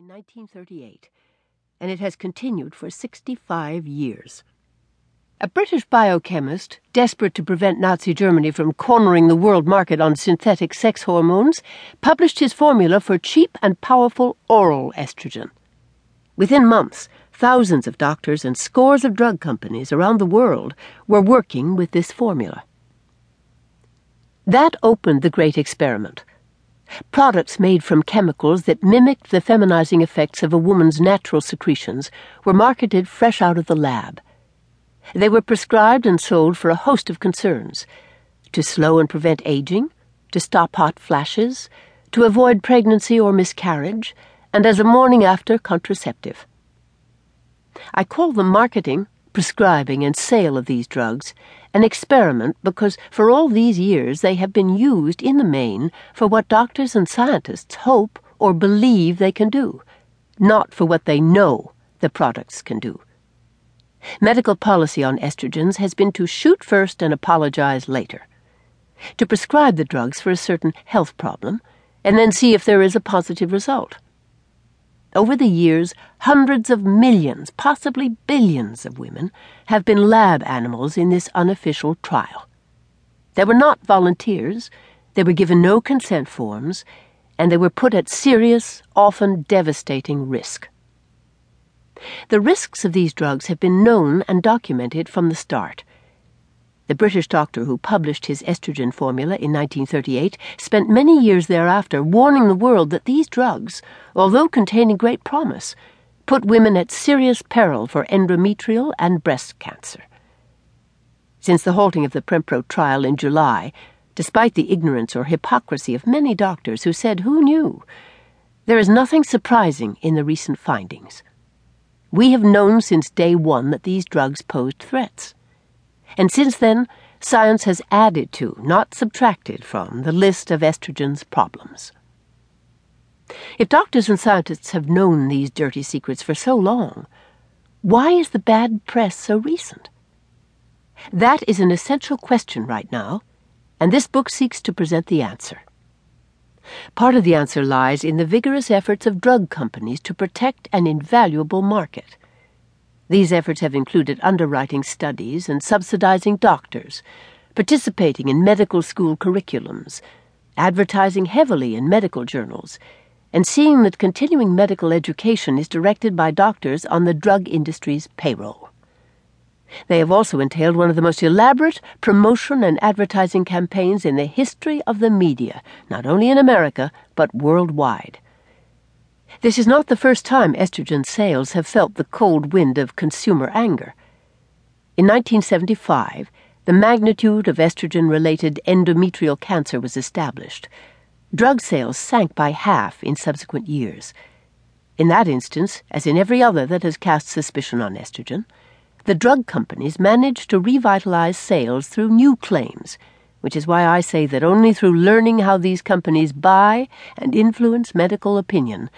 in 1938, and it has continued for 65 years. A British biochemist, desperate to prevent Nazi Germany from cornering the world market on synthetic sex hormones, published his formula for cheap and powerful oral estrogen. Within months, thousands of doctors and scores of drug companies around the world were working with this formula. That opened the great experiment Products made from chemicals that mimicked the feminizing effects of a woman's natural secretions were marketed fresh out of the lab. They were prescribed and sold for a host of concerns to slow and prevent aging, to stop hot flashes, to avoid pregnancy or miscarriage, and as a morning after contraceptive. I call the marketing, prescribing, and sale of these drugs an experiment because for all these years they have been used in the main for what doctors and scientists hope or believe they can do, not for what they know the products can do. Medical policy on estrogens has been to shoot first and apologize later, to prescribe the drugs for a certain health problem, and then see if there is a positive result. Over the years, hundreds of millions, possibly billions of women have been lab animals in this unofficial trial. They were not volunteers, they were given no consent forms, and they were put at serious, often devastating risk. The risks of these drugs have been known and documented from the start. The British doctor who published his estrogen formula in 1938 spent many years thereafter warning the world that these drugs, although containing great promise, put women at serious peril for endometrial and breast cancer. Since the halting of the Prempro trial in July, despite the ignorance or hypocrisy of many doctors who said who knew, there is nothing surprising in the recent findings. We have known since day one that these drugs posed threats. And since then, science has added to, not subtracted from, the list of estrogen's problems. If doctors and scientists have known these dirty secrets for so long, why is the bad press so recent? That is an essential question right now, and this book seeks to present the answer. Part of the answer lies in the vigorous efforts of drug companies to protect an invaluable market. These efforts have included underwriting studies and subsidizing doctors, participating in medical school curriculums, advertising heavily in medical journals, and seeing that continuing medical education is directed by doctors on the drug industry's payroll. They have also entailed one of the most elaborate promotion and advertising campaigns in the history of the media, not only in America, but worldwide. This is not the first time estrogen sales have felt the cold wind of consumer anger. In 1975, the magnitude of estrogen related endometrial cancer was established. Drug sales sank by half in subsequent years. In that instance, as in every other that has cast suspicion on estrogen, the drug companies managed to revitalize sales through new claims, which is why I say that only through learning how these companies buy and influence medical opinion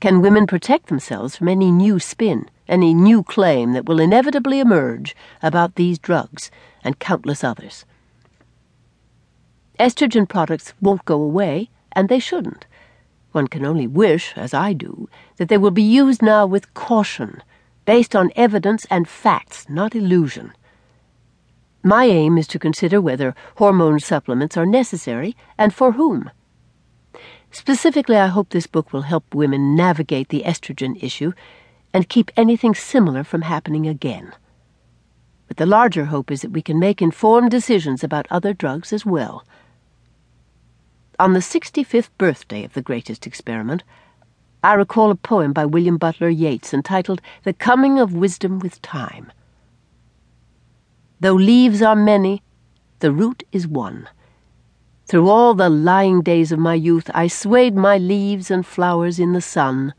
can women protect themselves from any new spin, any new claim that will inevitably emerge about these drugs and countless others? Estrogen products won't go away, and they shouldn't. One can only wish, as I do, that they will be used now with caution, based on evidence and facts, not illusion. My aim is to consider whether hormone supplements are necessary and for whom. Specifically, I hope this book will help women navigate the estrogen issue and keep anything similar from happening again. But the larger hope is that we can make informed decisions about other drugs as well. On the 65th birthday of the greatest experiment, I recall a poem by William Butler Yeats entitled The Coming of Wisdom with Time. Though leaves are many, the root is one. Through all the lying days of my youth, I swayed my leaves and flowers in the sun.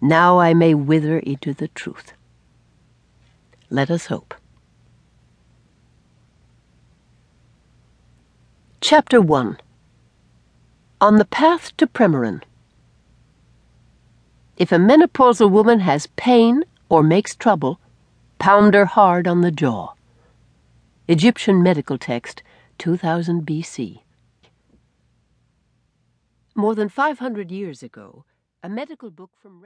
Now I may wither into the truth. Let us hope. Chapter 1 On the Path to Premarin. If a menopausal woman has pain or makes trouble, pound her hard on the jaw. Egyptian medical text, 2000 BC. More than 500 years ago, a medical book from